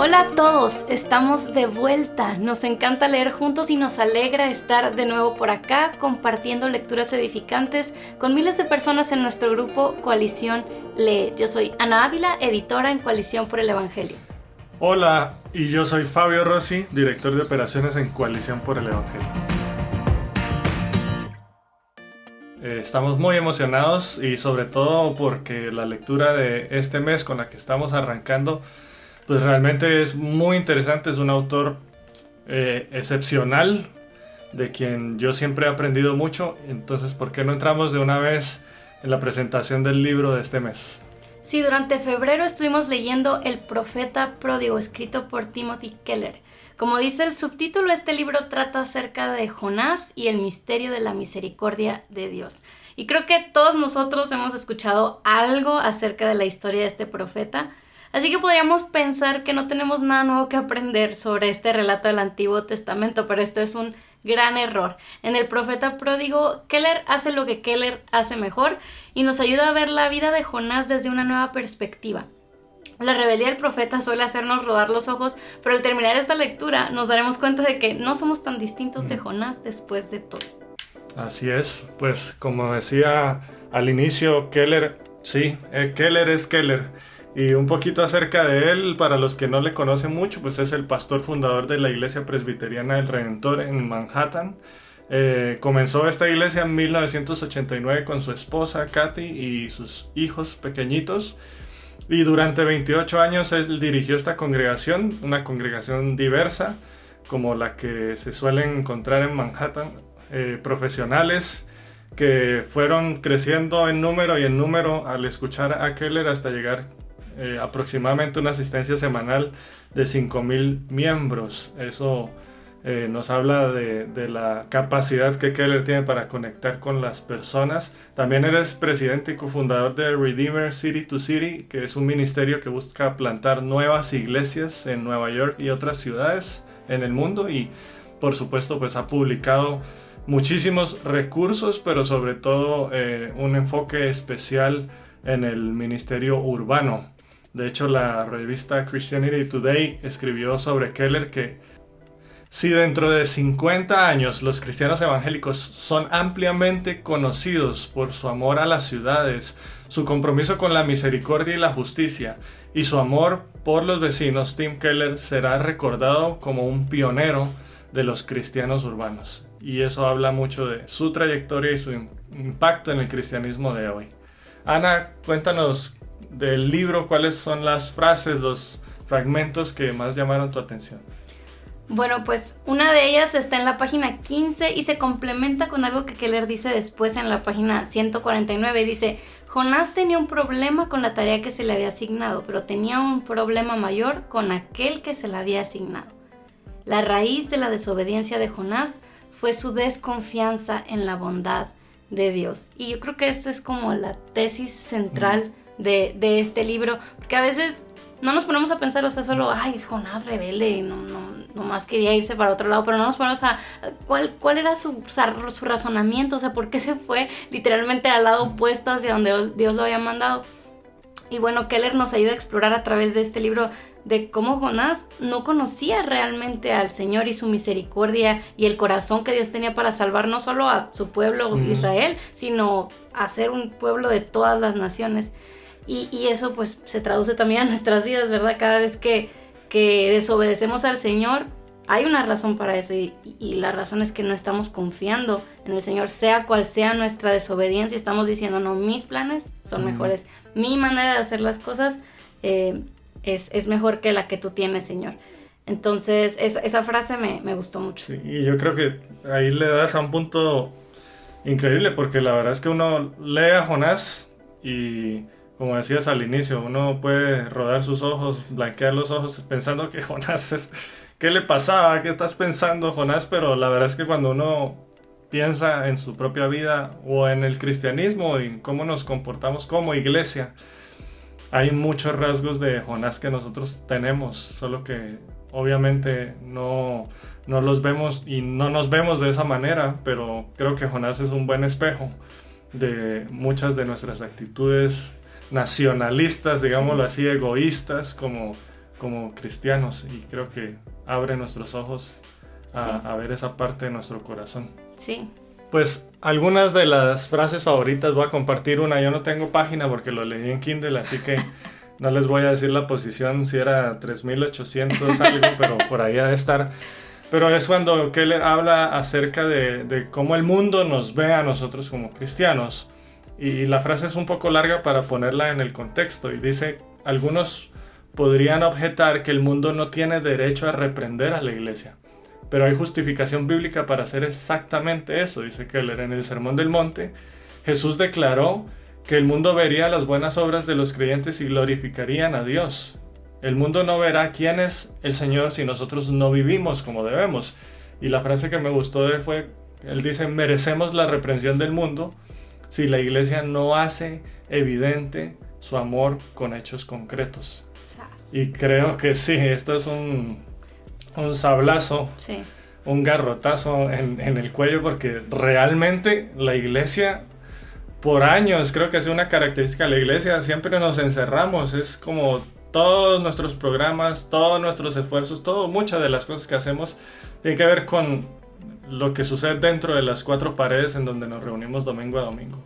Hola a todos, estamos de vuelta. Nos encanta leer juntos y nos alegra estar de nuevo por acá compartiendo lecturas edificantes con miles de personas en nuestro grupo Coalición Lee. Yo soy Ana Ávila, editora en Coalición por el Evangelio. Hola, y yo soy Fabio Rossi, director de operaciones en Coalición por el Evangelio. Eh, estamos muy emocionados y sobre todo porque la lectura de este mes con la que estamos arrancando pues realmente es muy interesante, es un autor eh, excepcional, de quien yo siempre he aprendido mucho, entonces ¿por qué no entramos de una vez en la presentación del libro de este mes? Sí, durante febrero estuvimos leyendo El profeta pródigo, escrito por Timothy Keller. Como dice el subtítulo, este libro trata acerca de Jonás y el misterio de la misericordia de Dios. Y creo que todos nosotros hemos escuchado algo acerca de la historia de este profeta, Así que podríamos pensar que no tenemos nada nuevo que aprender sobre este relato del Antiguo Testamento, pero esto es un gran error. En el profeta pródigo, Keller hace lo que Keller hace mejor y nos ayuda a ver la vida de Jonás desde una nueva perspectiva. La rebeldía del profeta suele hacernos rodar los ojos, pero al terminar esta lectura nos daremos cuenta de que no somos tan distintos de Jonás después de todo. Así es, pues como decía al inicio Keller, sí, eh, Keller es Keller y un poquito acerca de él, para los que no le conocen mucho, pues es el pastor fundador de la Iglesia Presbiteriana del Redentor en Manhattan. Eh, comenzó esta iglesia en 1989 con su esposa Kathy y sus hijos pequeñitos. Y durante 28 años él dirigió esta congregación, una congregación diversa, como la que se suelen encontrar en Manhattan, eh, profesionales que fueron creciendo en número y en número al escuchar a Keller hasta llegar eh, aproximadamente una asistencia semanal de 5.000 miembros. Eso eh, nos habla de, la capacidad que Keller tiene para conectar con las personas. También eres presidente y cofundador de Redeemer City to City, que es un ministerio que busca plantar nuevas iglesias en Nueva York y otras ciudades en el mundo y por supuesto pues ha publicado muchísimos recursos, pero sobre todo eh, un enfoque especial en el ministerio urbano. De hecho, la revista Christianity Today escribió sobre Keller que si dentro de 50 años los cristianos evangélicos son ampliamente conocidos por su amor a las ciudades, su compromiso con la misericordia y la justicia y su amor por los vecinos, Tim Keller será recordado como un pionero de los cristianos urbanos. Y eso habla mucho de su trayectoria y su impacto en el cristianismo de hoy. Ana, cuéntanos del libro, ¿cuáles son las frases, los fragmentos que más llamaron tu atención? Bueno, pues una de ellas está en la página 15 y se complementa con algo que Keller dice después en la página 149. Dice, Jonás tenía un problema con la tarea que se le había asignado, pero tenía un problema mayor con aquel que se le había asignado. La raíz de la desobediencia de Jonás fue su desconfianza en la bondad de Dios. Y yo creo que esto es como la tesis central de, este libro, porque a veces no nos ponemos a pensar, o sea, solo, ay, Jonás rebelde, no, no, nomás quería irse para otro lado, pero no nos ponemos a cuál, cuál era su, su razonamiento, o sea, por qué se fue literalmente al lado opuesto hacia donde Dios lo había mandado. Y bueno, Keller nos ayuda a explorar a través de este libro de cómo Jonás no conocía realmente al Señor y su misericordia y el corazón que Dios tenía para salvar no solo a su pueblo Israel, sino a ser un pueblo de todas las naciones. Y, eso pues se traduce también a nuestras vidas, ¿verdad? Cada vez que, que desobedecemos al Señor, hay una razón para eso y, la razón es que no estamos confiando en el Señor, sea cual sea nuestra desobediencia, estamos diciendo, no, mis planes son mejores, mi manera de hacer las cosas eh, es, mejor que la que tú tienes, Señor. Entonces, esa frase me, me gustó mucho. Sí, y yo creo que ahí le das a un punto increíble, porque la verdad es que uno lee a Jonás y como decías al inicio, uno puede rodar sus ojos, blanquear los ojos pensando que Jonás es... ¿Qué le pasaba? ¿Qué estás pensando, Jonás? Pero la verdad es que cuando uno piensa en su propia vida o en el cristianismo y cómo nos comportamos como iglesia, hay muchos rasgos de Jonás que nosotros tenemos, solo que obviamente no, no los vemos y no nos vemos de esa manera, pero creo que Jonás es un buen espejo de muchas de nuestras actitudes nacionalistas, digámoslo así, egoístas, como como cristianos y creo que abre nuestros ojos a, ver esa parte de nuestro corazón. Sí. Pues algunas de las frases favoritas voy a compartir una. Yo no tengo página porque lo leí en Kindle, así que no les voy a decir la posición si era 3800 algo, pero por ahí ha de estar. Pero es cuando Keller habla acerca de, de cómo el mundo nos ve a nosotros como cristianos. Y la frase es un poco larga para ponerla en el contexto y dice, algunos podrían objetar que el mundo no tiene derecho a reprender a la iglesia. Pero hay justificación bíblica para hacer exactamente eso, dice Keller. En el Sermón del Monte, Jesús declaró que el mundo vería las buenas obras de los creyentes y glorificarían a Dios. El mundo no verá quién es el Señor si nosotros no vivimos como debemos. Y la frase que me gustó de él fue, él dice, merecemos la reprensión del mundo si la iglesia no hace evidente su amor con hechos concretos. Y creo que sí, esto es un, un sablazo, un garrotazo en, el cuello, porque realmente la iglesia, por años, creo que es una característica de la iglesia, siempre nos encerramos, es como todos nuestros programas, todos nuestros esfuerzos, todo, muchas de las cosas que hacemos tienen que ver con lo que sucede dentro de las cuatro paredes en donde nos reunimos domingo a domingo.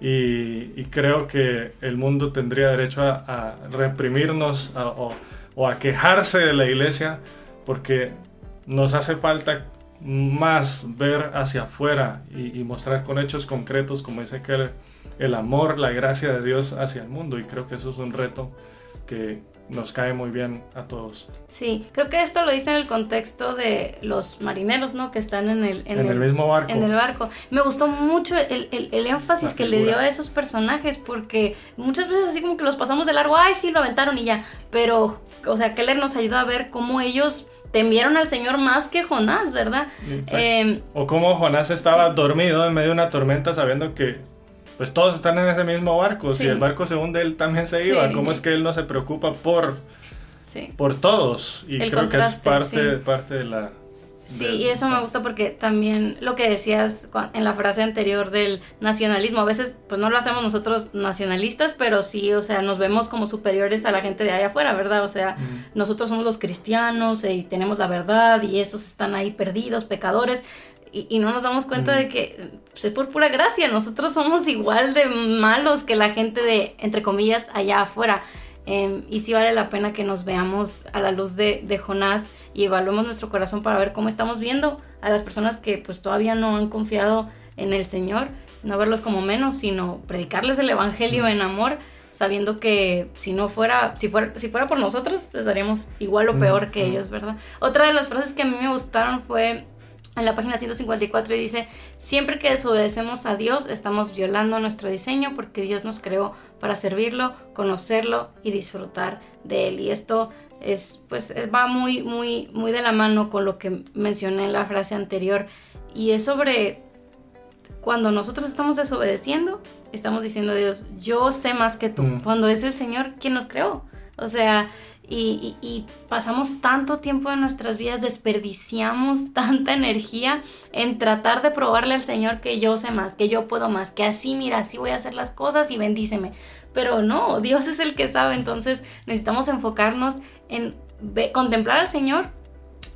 Y, creo que el mundo tendría derecho a, reprimirnos o, a quejarse de la iglesia porque nos hace falta más ver hacia afuera y, mostrar con hechos concretos, como dice que el amor, la gracia de Dios hacia el mundo. Y creo que eso es un reto que nos cae muy bien a todos. Sí, creo que esto lo dice en el contexto de los marineros, ¿no? Que están en el, en, el, mismo barco. En el barco. Me gustó mucho el, el, énfasis que le dio a esos personajes, porque muchas veces así como que los pasamos de largo, ay, sí, lo aventaron y ya. Pero, o sea, Keller nos ayudó a ver cómo ellos temieron al Señor más que Jonás, ¿verdad? Eh, o cómo Jonás estaba dormido en medio de una tormenta sabiendo que pues todos están en ese mismo barco. Si el barco se hunde, él también se iba. ¿Cómo es que él no se preocupa por, por todos? Y creo que es parte, parte de la... Sí, y eso me gusta porque también lo que decías en la frase anterior del nacionalismo, a veces pues no lo hacemos nosotros nacionalistas, pero sí, o sea, nos vemos como superiores a la gente de allá afuera, ¿verdad? O sea, nosotros somos los cristianos y tenemos la verdad y estos están ahí perdidos, pecadores, y, no nos damos cuenta de que pues, es por pura gracia, nosotros somos igual de malos que la gente de, entre comillas, allá afuera. Em, y sí vale la pena que nos veamos a la luz de, de, Jonás y evaluemos nuestro corazón para ver cómo estamos viendo a las personas que pues todavía no han confiado en el Señor, no verlos como menos, sino predicarles el Evangelio en amor, sabiendo que si no fuera, si fuera, si fuera por nosotros, pues daríamos igual o peor que ellos, ¿verdad? Otra de las frases que a mí me gustaron fue en la página 154 y dice, siempre que desobedecemos a Dios estamos violando nuestro diseño porque Dios nos creó para servirlo, conocerlo y disfrutar de él. Y esto es pues va muy muy muy de la mano con lo que mencioné en la frase anterior y es sobre cuando nosotros estamos desobedeciendo, estamos diciendo a Dios, yo sé más que tú, mm. cuando es el Señor quien nos creó. O sea, y, pasamos tanto tiempo en nuestras vidas, desperdiciamos tanta energía en tratar de probarle al Señor que yo sé más, que yo puedo más, que así, mira, así voy a hacer las cosas y bendíceme. Pero no, Dios es el que sabe, entonces necesitamos enfocarnos en contemplar al Señor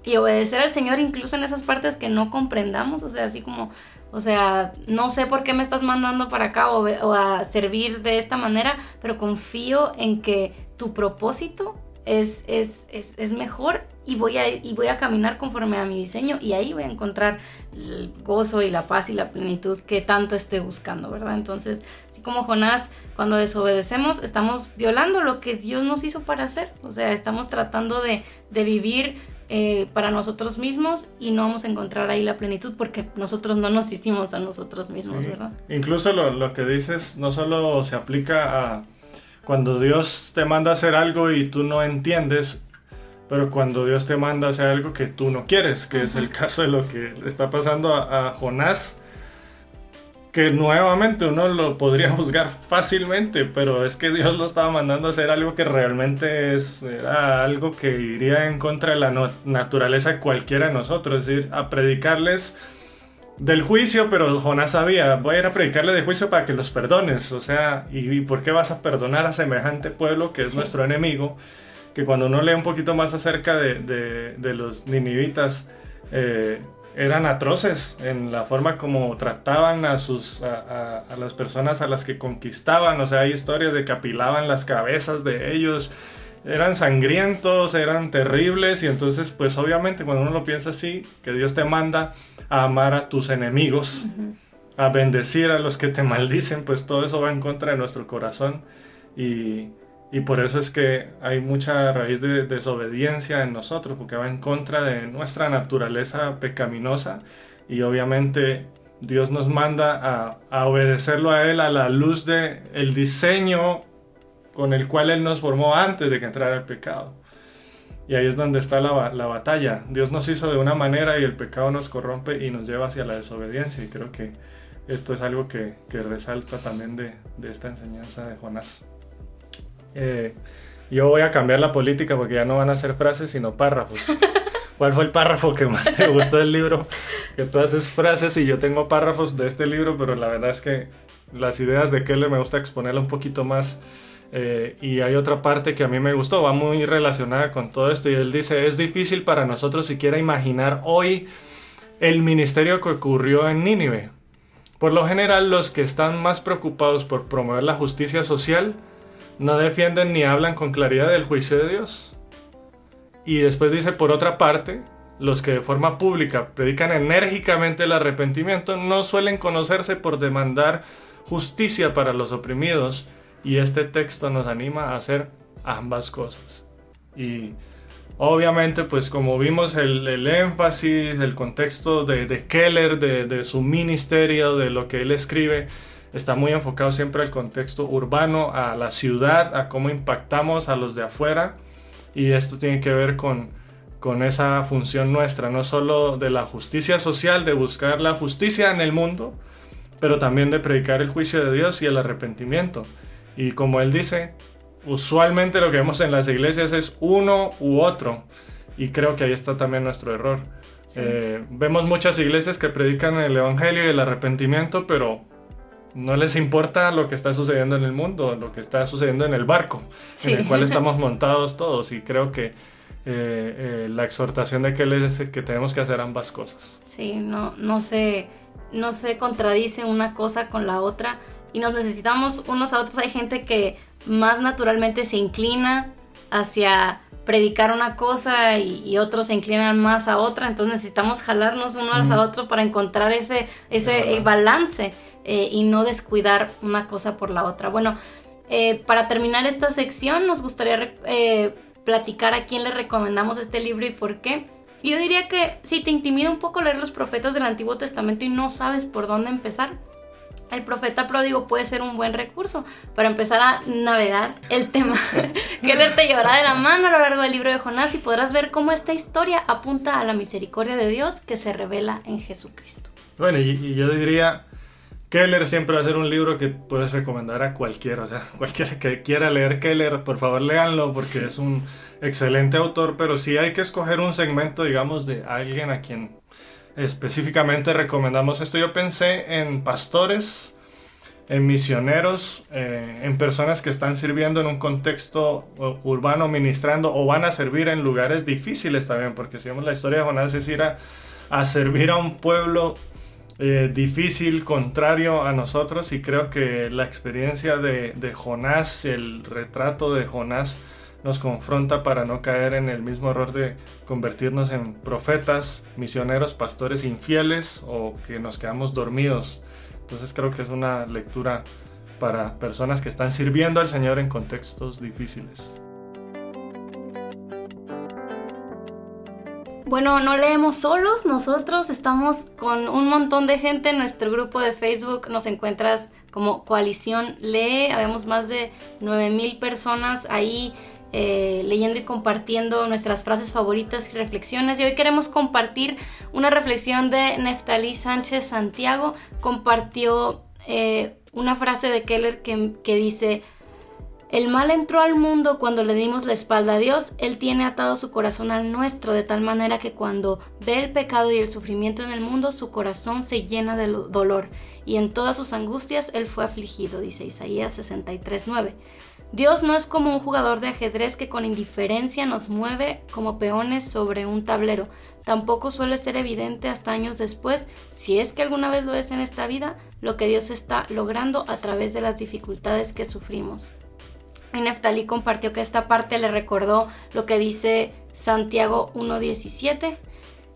y obedecer al Señor incluso en esas partes que no comprendamos, o sea, así como, o sea, no sé por qué me estás mandando para acá o, o a servir de esta manera, pero confío en que tu propósito es, es, es, es, mejor y voy, a, y voy a caminar conforme a mi diseño y ahí voy a encontrar el gozo y la paz y la plenitud que tanto estoy buscando, ¿verdad? Entonces, así como Jonás, cuando desobedecemos, estamos violando lo que Dios nos hizo para hacer, o sea, estamos tratando de, de vivir eh, para nosotros mismos y no vamos a encontrar ahí la plenitud porque nosotros no nos hicimos a nosotros mismos, ¿verdad? Incluso lo, lo que dices no solo se aplica a cuando Dios te manda a hacer algo y tú no entiendes, pero cuando Dios te manda a hacer algo que tú no quieres, que es el caso de lo que le está pasando a, Jonás, que nuevamente uno lo podría juzgar fácilmente, pero es que Dios lo estaba mandando a hacer algo que realmente es, era algo que iría en contra de la naturaleza de cualquiera de nosotros, es decir, a predicarles del juicio, pero Jonás sabía, voy a ir a predicarle de juicio para que los perdones, o sea, ¿y, por qué vas a perdonar a semejante pueblo que es nuestro enemigo? que cuando uno lee un poquito más acerca de, los ninivitas, eh, eran atroces en la forma como trataban a, sus, a, las personas a las que conquistaban. O sea, hay historias de que apilaban las cabezas de ellos. Eran sangrientos, eran terribles y entonces pues obviamente cuando uno lo piensa así, que Dios te manda a amar a tus enemigos, a bendecir a los que te maldicen, pues todo eso va en contra de nuestro corazón y, y por eso es que hay mucha raíz de desobediencia en nosotros, porque va en contra de nuestra naturaleza pecaminosa y obviamente Dios nos manda a, obedecerlo a Él a la luz de el diseño con el cual Él nos formó antes de que entrara el pecado. Y ahí es donde está la, la, batalla. Dios nos hizo de una manera y el pecado nos corrompe y nos lleva hacia la desobediencia. Y creo que esto es algo que, que resalta también de, de esta enseñanza de Jonás. Eh, yo voy a cambiar la política porque ya no van a ser frases sino párrafos. ¿Cuál fue el párrafo que más te gustó del libro? Que tú haces frases y yo tengo párrafos de este libro, pero la verdad es que las ideas de Keller me gusta exponerla un poquito más. Eh, y hay otra parte que a mí me gustó, va muy relacionada con todo esto. Y él dice, es difícil para nosotros siquiera imaginar hoy el ministerio que ocurrió en Nínive. Por lo general, los que están más preocupados por promover la justicia social no defienden ni hablan con claridad del juicio de Dios. Y después dice, por otra parte, los que de forma pública predican enérgicamente el arrepentimiento no suelen conocerse por demandar justicia para los oprimidos y este texto nos anima a hacer ambas cosas. Y obviamente pues como vimos el, énfasis, el contexto de, Keller, de, de su ministerio, de lo que él escribe, está muy enfocado siempre al contexto urbano, a la ciudad, a cómo impactamos a los de afuera. Y esto tiene que ver con, con esa función nuestra, no solo de la justicia social, de buscar la justicia en el mundo, pero también de predicar el juicio de Dios y el arrepentimiento. Y como él dice, usualmente lo que vemos en las iglesias es uno u otro. Y creo que ahí está también nuestro error. Eh, vemos muchas iglesias que predican el Evangelio y el arrepentimiento, pero no les importa lo que está sucediendo en el mundo, lo que está sucediendo en el barco en el cual estamos montados todos. Y creo que eh, eh, la exhortación de que es que tenemos que hacer ambas cosas. Sí, no, no, se, no se contradice una cosa con la otra y nos necesitamos unos a otros. Hay gente que más naturalmente se inclina hacia predicar una cosa y, otros se inclinan más a otra, entonces necesitamos jalarnos uno a otro para encontrar ese, ese balance. Eh, y no descuidar una cosa por la otra. Bueno, eh, para terminar esta sección nos gustaría eh, platicar a quién le recomendamos este libro y por qué. Yo diría que si te intimida un poco leer los profetas del Antiguo Testamento y no sabes por dónde empezar, el profeta pródigo puede ser un buen recurso para empezar a navegar el tema. que leer te llevará de la mano a lo largo del libro de Jonás y podrás ver cómo esta historia apunta a la misericordia de Dios que se revela en Jesucristo. Bueno, y yo diría, Keller siempre va a ser un libro que puedes recomendar a cualquiera, o sea, cualquiera que quiera leer Keller, por favor léanlo porque es un excelente autor, pero sí hay que escoger un segmento, digamos, de alguien a quien específicamente recomendamos esto. Yo pensé en pastores, en misioneros, eh, en personas que están sirviendo en un contexto urbano, ministrando o van a servir en lugares difíciles también, porque si vemos la historia de Jonás es ir a, a servir a un pueblo eh, difícil, contrario a nosotros y creo que la experiencia de, de, Jonás, el retrato de Jonás nos confronta para no caer en el mismo error de convertirnos en profetas, misioneros, pastores infieles o que nos quedamos dormidos. Entonces creo que es una lectura para personas que están sirviendo al Señor en contextos difíciles. Bueno, no leemos solos, nosotros estamos con un montón de gente en nuestro grupo de Facebook, nos encuentras como Coalición Lee, habemos más de 9000 personas ahí eh, leyendo y compartiendo nuestras frases favoritas y reflexiones. Y hoy queremos compartir una reflexión de Neftalí Sánchez Santiago. Compartió eh, una frase de Keller que, que dice, el mal entró al mundo cuando le dimos la espalda a Dios. Él tiene atado su corazón al nuestro, de tal manera que cuando ve el pecado y el sufrimiento en el mundo, su corazón se llena de dolor. Y en todas sus angustias Él fue afligido, dice Isaías 63.9. Dios no es como un jugador de ajedrez que con indiferencia nos mueve como peones sobre un tablero. Tampoco suele ser evidente hasta años después, si es que alguna vez lo es en esta vida, lo que Dios está logrando a través de las dificultades que sufrimos. Y Neftalí compartió que esta parte le recordó lo que dice Santiago 1.17.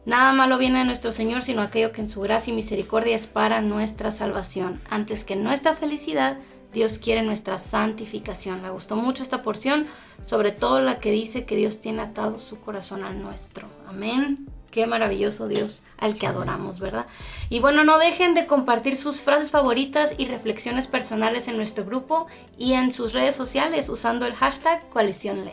Nada malo viene de nuestro Señor, sino aquello que en su gracia y misericordia es para nuestra salvación. Antes que nuestra felicidad, Dios quiere nuestra santificación. Me gustó mucho esta porción, sobre todo la que dice que Dios tiene atado su corazón al nuestro. Amén. Qué maravilloso Dios al que adoramos, ¿verdad? Y bueno, no dejen de compartir sus frases favoritas y reflexiones personales en nuestro grupo y en sus redes sociales usando el hashtag Coalición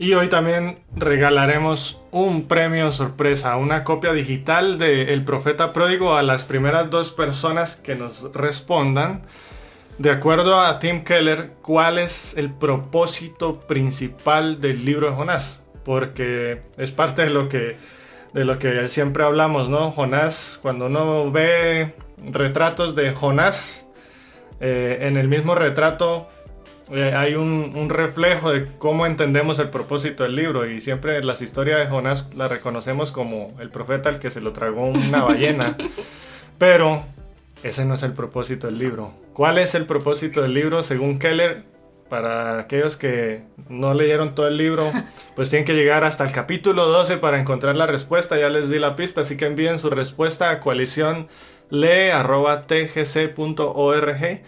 Y hoy también regalaremos un premio sorpresa, una copia digital de El Profeta Pródigo a las primeras dos personas que nos respondan. De acuerdo a Tim Keller, ¿cuál es el propósito principal del libro de Jonás? Porque es parte de lo que de lo que siempre hablamos, ¿no? Jonás, cuando uno ve retratos de Jonás, eh, en el mismo retrato eh, hay un, reflejo de cómo entendemos el propósito del libro y siempre las historias de Jonás la reconocemos como el profeta al que se lo tragó una ballena, pero ese no es el propósito del libro. ¿Cuál es el propósito del libro? Según Keller, para aquellos que no leyeron todo el libro, pues tienen que llegar hasta el capítulo 12 para encontrar la respuesta. Ya les di la pista, así que envíen su respuesta a coaliciónle.tgc.org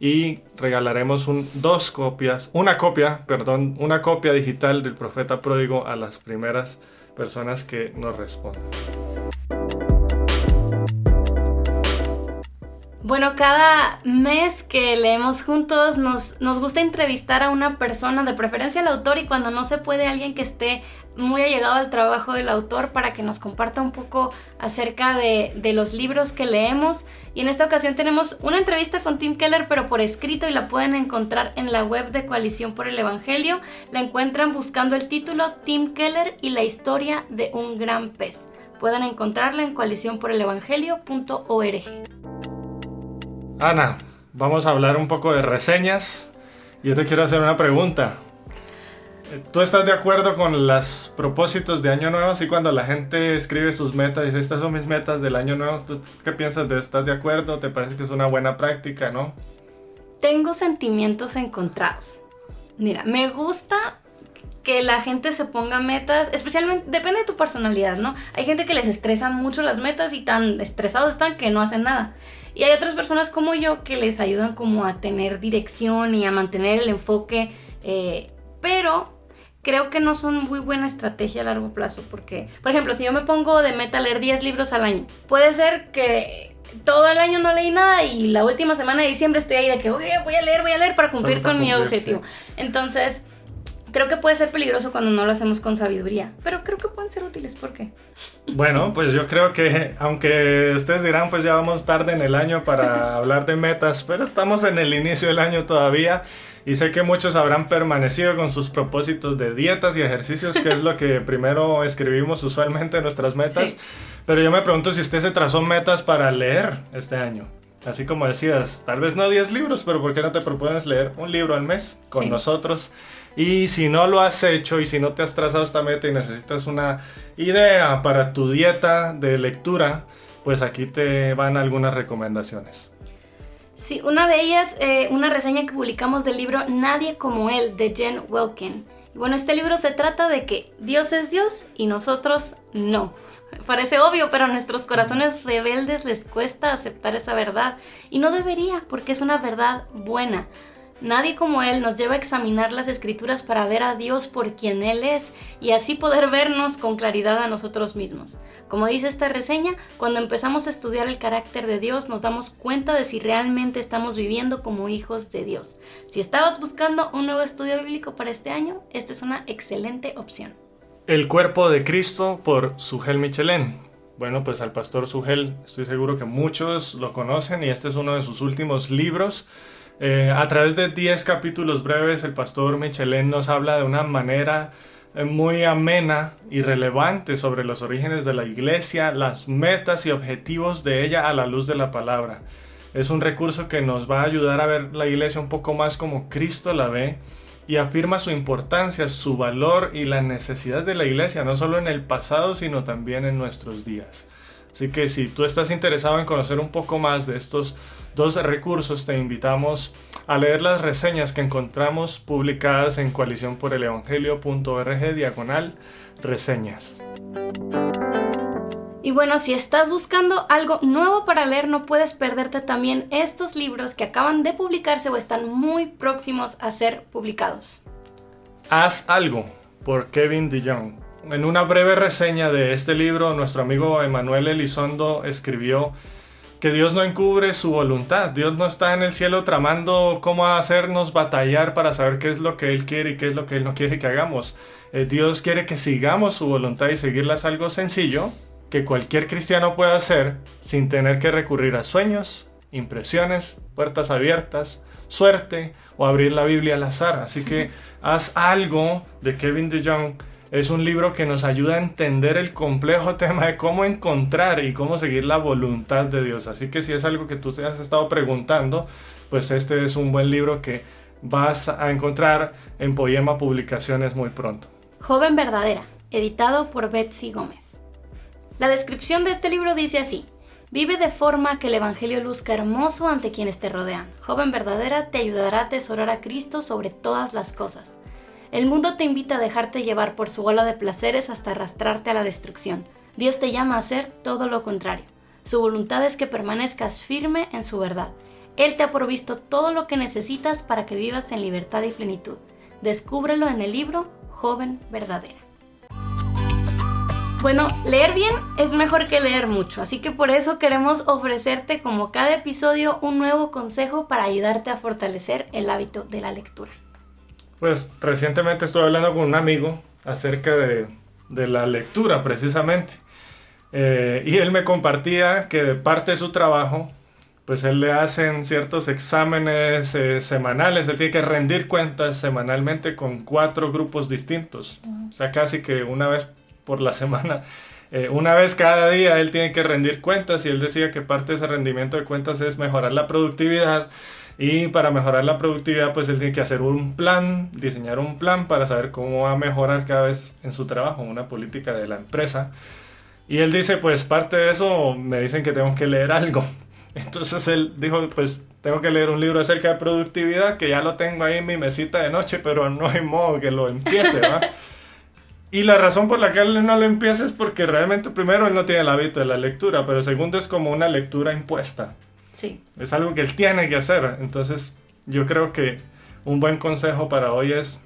y regalaremos un, dos copias, una copia, perdón, una copia digital del profeta pródigo a las primeras personas que nos respondan. Bueno, cada mes que leemos juntos nos, nos, gusta entrevistar a una persona, de preferencia al autor, y cuando no se puede, alguien que esté muy allegado al trabajo del autor para que nos comparta un poco acerca de, de los libros que leemos. Y en esta ocasión tenemos una entrevista con Tim Keller, pero por escrito, y la pueden encontrar en la web de Coalición por el Evangelio. La encuentran buscando el título Tim Keller y la historia de un gran pez. Pueden encontrarla en coaliciónporelevangelio.org. Ana, vamos a hablar un poco de reseñas. Yo te quiero hacer una pregunta. ¿Tú estás de acuerdo con los propósitos de Año Nuevo? Así cuando la gente escribe sus metas y dice, estas son mis metas del Año Nuevo, ¿tú qué piensas de eso? ¿Estás de acuerdo? ¿Te parece que es una buena práctica, no? Tengo sentimientos encontrados. Mira, me gusta que la gente se ponga metas, especialmente, depende de tu personalidad, ¿no? Hay gente que les estresan mucho las metas y tan estresados están que no hacen nada. Y hay otras personas como yo que les ayudan como a tener dirección y a mantener el enfoque, eh, pero creo que no son muy buena estrategia a largo plazo porque, por ejemplo, si yo me pongo de meta leer 10 libros al año, puede ser que todo el año no leí nada y la última semana de diciembre estoy ahí de que voy a leer, voy a leer para cumplir con mi objetivo. Entonces, creo que puede ser peligroso cuando no lo hacemos con sabiduría, pero creo que pueden ser útiles. ¿Por qué? Bueno, pues yo creo que, aunque ustedes dirán, pues ya vamos tarde en el año para hablar de metas, pero estamos en el inicio del año todavía. Y sé que muchos habrán permanecido con sus propósitos de dietas y ejercicios, que es lo que primero escribimos usualmente en nuestras metas. Pero yo me pregunto si usted se trazó metas para leer este año. Así como decías, tal vez no 10 libros, pero ¿por qué no te propones leer un libro al mes con nosotros? Y si no lo has hecho y si no te has trazado esta meta y necesitas una idea para tu dieta de lectura, pues aquí te van algunas recomendaciones. Sí, una de ellas, eh, una reseña que publicamos del libro Nadie como él de Jen Welkin. Bueno, este libro se trata de que Dios es Dios y nosotros no. Parece obvio, pero a nuestros corazones rebeldes les cuesta aceptar esa verdad. Y no debería, porque es una verdad buena. Nadie como Él nos lleva a examinar las escrituras para ver a Dios por quien Él es y así poder vernos con claridad a nosotros mismos. Como dice esta reseña, cuando empezamos a estudiar el carácter de Dios nos damos cuenta de si realmente estamos viviendo como hijos de Dios. Si estabas buscando un nuevo estudio bíblico para este año, esta es una excelente opción. El cuerpo de Cristo por Sugel Michelén. Bueno, pues al pastor Sugel estoy seguro que muchos lo conocen y este es uno de sus últimos libros. Eh, a través de 10 capítulos breves, el pastor Michelin nos habla de una manera eh, muy amena y relevante sobre los orígenes de la iglesia, las metas y objetivos de ella a la luz de la palabra. Es un recurso que nos va a ayudar a ver la iglesia un poco más como Cristo la ve y afirma su importancia, su valor y la necesidad de la iglesia, no solo en el pasado, sino también en nuestros días. Así que si tú estás interesado en conocer un poco más de estos dos recursos, te invitamos a leer las reseñas que encontramos publicadas en coaliciónporelevangelio.org diagonal reseñas. Y bueno, si estás buscando algo nuevo para leer, no puedes perderte también estos libros que acaban de publicarse o están muy próximos a ser publicados. Haz algo por Kevin DeYoung. En una breve reseña de este libro, nuestro amigo Emanuel Elizondo escribió que Dios no encubre su voluntad. Dios no está en el cielo tramando cómo hacernos batallar para saber qué es lo que Él quiere y qué es lo que Él no quiere que hagamos. Eh, Dios quiere que sigamos su voluntad y seguirla es algo sencillo que cualquier cristiano puede hacer sin tener que recurrir a sueños, impresiones, puertas abiertas, suerte o abrir la Biblia al azar. Así que haz algo de Kevin DeYoung. Es un libro que nos ayuda a entender el complejo tema de cómo encontrar y cómo seguir la voluntad de Dios. Así que si es algo que tú te has estado preguntando, pues este es un buen libro que vas a encontrar en Poema Publicaciones muy pronto. Joven Verdadera, editado por Betsy Gómez. La descripción de este libro dice así. Vive de forma que el Evangelio luzca hermoso ante quienes te rodean. Joven verdadera te ayudará a atesorar a Cristo sobre todas las cosas. El mundo te invita a dejarte llevar por su ola de placeres hasta arrastrarte a la destrucción. Dios te llama a hacer todo lo contrario. Su voluntad es que permanezcas firme en su verdad. Él te ha provisto todo lo que necesitas para que vivas en libertad y plenitud. Descúbrelo en el libro Joven Verdadera. Bueno, leer bien es mejor que leer mucho, así que por eso queremos ofrecerte como cada episodio un nuevo consejo para ayudarte a fortalecer el hábito de la lectura. Pues recientemente estuve hablando con un amigo acerca de, la lectura precisamente. Eh, y él me compartía que de parte de su trabajo, pues él le hacen ciertos exámenes eh, semanales, él tiene que rendir cuentas semanalmente con cuatro grupos distintos. O sea, casi que una vez por la semana. Eh, una vez cada día él tiene que rendir cuentas y él decía que parte de ese rendimiento de cuentas es mejorar la productividad y para mejorar la productividad pues él tiene que hacer un plan, diseñar un plan para saber cómo va a mejorar cada vez en su trabajo, una política de la empresa. Y él dice pues parte de eso me dicen que tengo que leer algo. Entonces él dijo pues tengo que leer un libro acerca de productividad que ya lo tengo ahí en mi mesita de noche pero no hay modo que lo empiece, ¿va? Y la razón por la que él no lo empieza es porque realmente primero él no tiene el hábito de la lectura, pero segundo es como una lectura impuesta. Es algo que él tiene que hacer. Entonces yo creo que un buen consejo para hoy es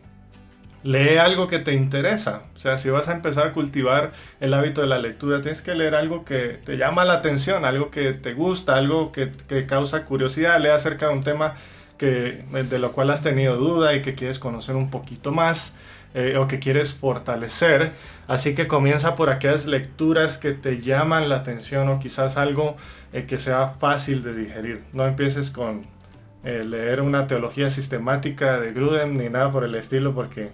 lee algo que te interesa. O sea, si vas a empezar a cultivar el hábito de la lectura, tienes que leer algo que te llama la atención, algo que te gusta, algo que, que causa curiosidad. Lee acerca de un tema que, de lo cual has tenido duda y que quieres conocer un poquito más. Eh, o que quieres fortalecer. Así que comienza por aquellas lecturas que te llaman la atención o quizás algo eh, que sea fácil de digerir. No empieces con eh, leer una teología sistemática de Grudem ni nada por el estilo porque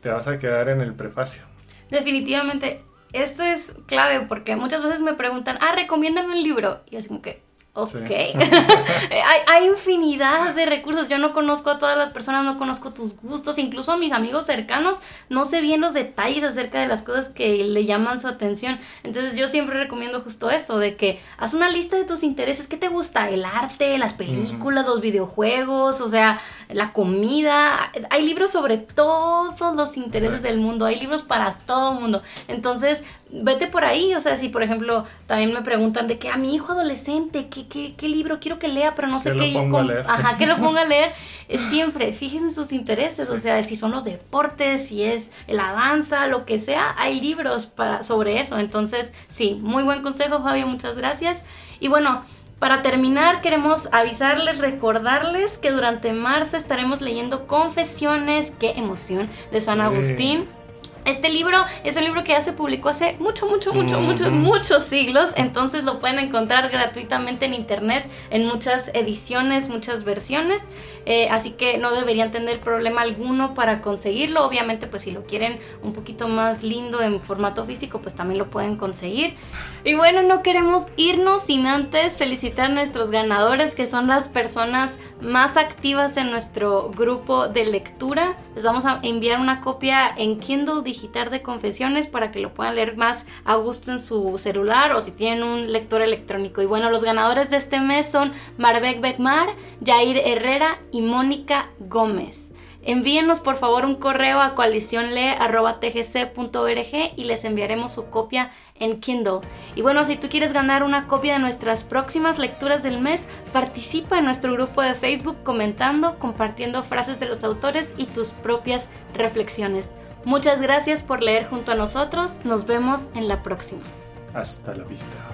te vas a quedar en el prefacio. Definitivamente, esto es clave porque muchas veces me preguntan, ah, recomiéndame un libro. Y así como que, Ok. hay, hay, infinidad de recursos. Yo no conozco a todas las personas, no conozco tus gustos, incluso a mis amigos cercanos no sé bien los detalles acerca de las cosas que le llaman su atención. Entonces yo siempre recomiendo justo esto, de que haz una lista de tus intereses. ¿Qué te gusta? El arte, las películas, los videojuegos, o sea, la comida. Hay libros sobre todos los intereses del mundo, hay libros para todo mundo. Entonces, vete por ahí, o sea, si por ejemplo también me preguntan de que a mi hijo adolescente, ¿qué, qué, qué libro quiero que lea, pero no sé qué, ajá, que lo ponga a leer, es siempre, fíjense sus intereses, o sea, si son los deportes, si es la danza, lo que sea, hay libros para, sobre eso, entonces sí, muy buen consejo Fabio, muchas gracias. Y bueno, para terminar, queremos avisarles, recordarles que durante marzo estaremos leyendo Confesiones, qué emoción, de San Agustín. Este libro es un libro que ya se publicó hace mucho, mucho, mucho, muchos, muchos siglos, entonces lo pueden encontrar gratuitamente en internet en muchas ediciones, muchas versiones, eh, así que no deberían tener problema alguno para conseguirlo. Obviamente, pues si lo quieren un poquito más lindo en formato físico, pues también lo pueden conseguir. Y bueno, no queremos irnos sin antes felicitar a nuestros ganadores, que son las personas más activas en nuestro grupo de lectura. Les vamos a enviar una copia en Kindle digital de confesiones para que lo puedan leer más a gusto en su celular o si tienen un lector electrónico. Y bueno, los ganadores de este mes son Marbek Bekmar, Jair Herrera y Mónica Gómez. Envíenos por favor un correo a coaliciónle.tgc.org y les enviaremos su copia en Kindle. Y bueno, si tú quieres ganar una copia de nuestras próximas lecturas del mes, participa en nuestro grupo de Facebook comentando, compartiendo frases de los autores y tus propias reflexiones. Muchas gracias por leer junto a nosotros. Nos vemos en la próxima. Hasta la vista.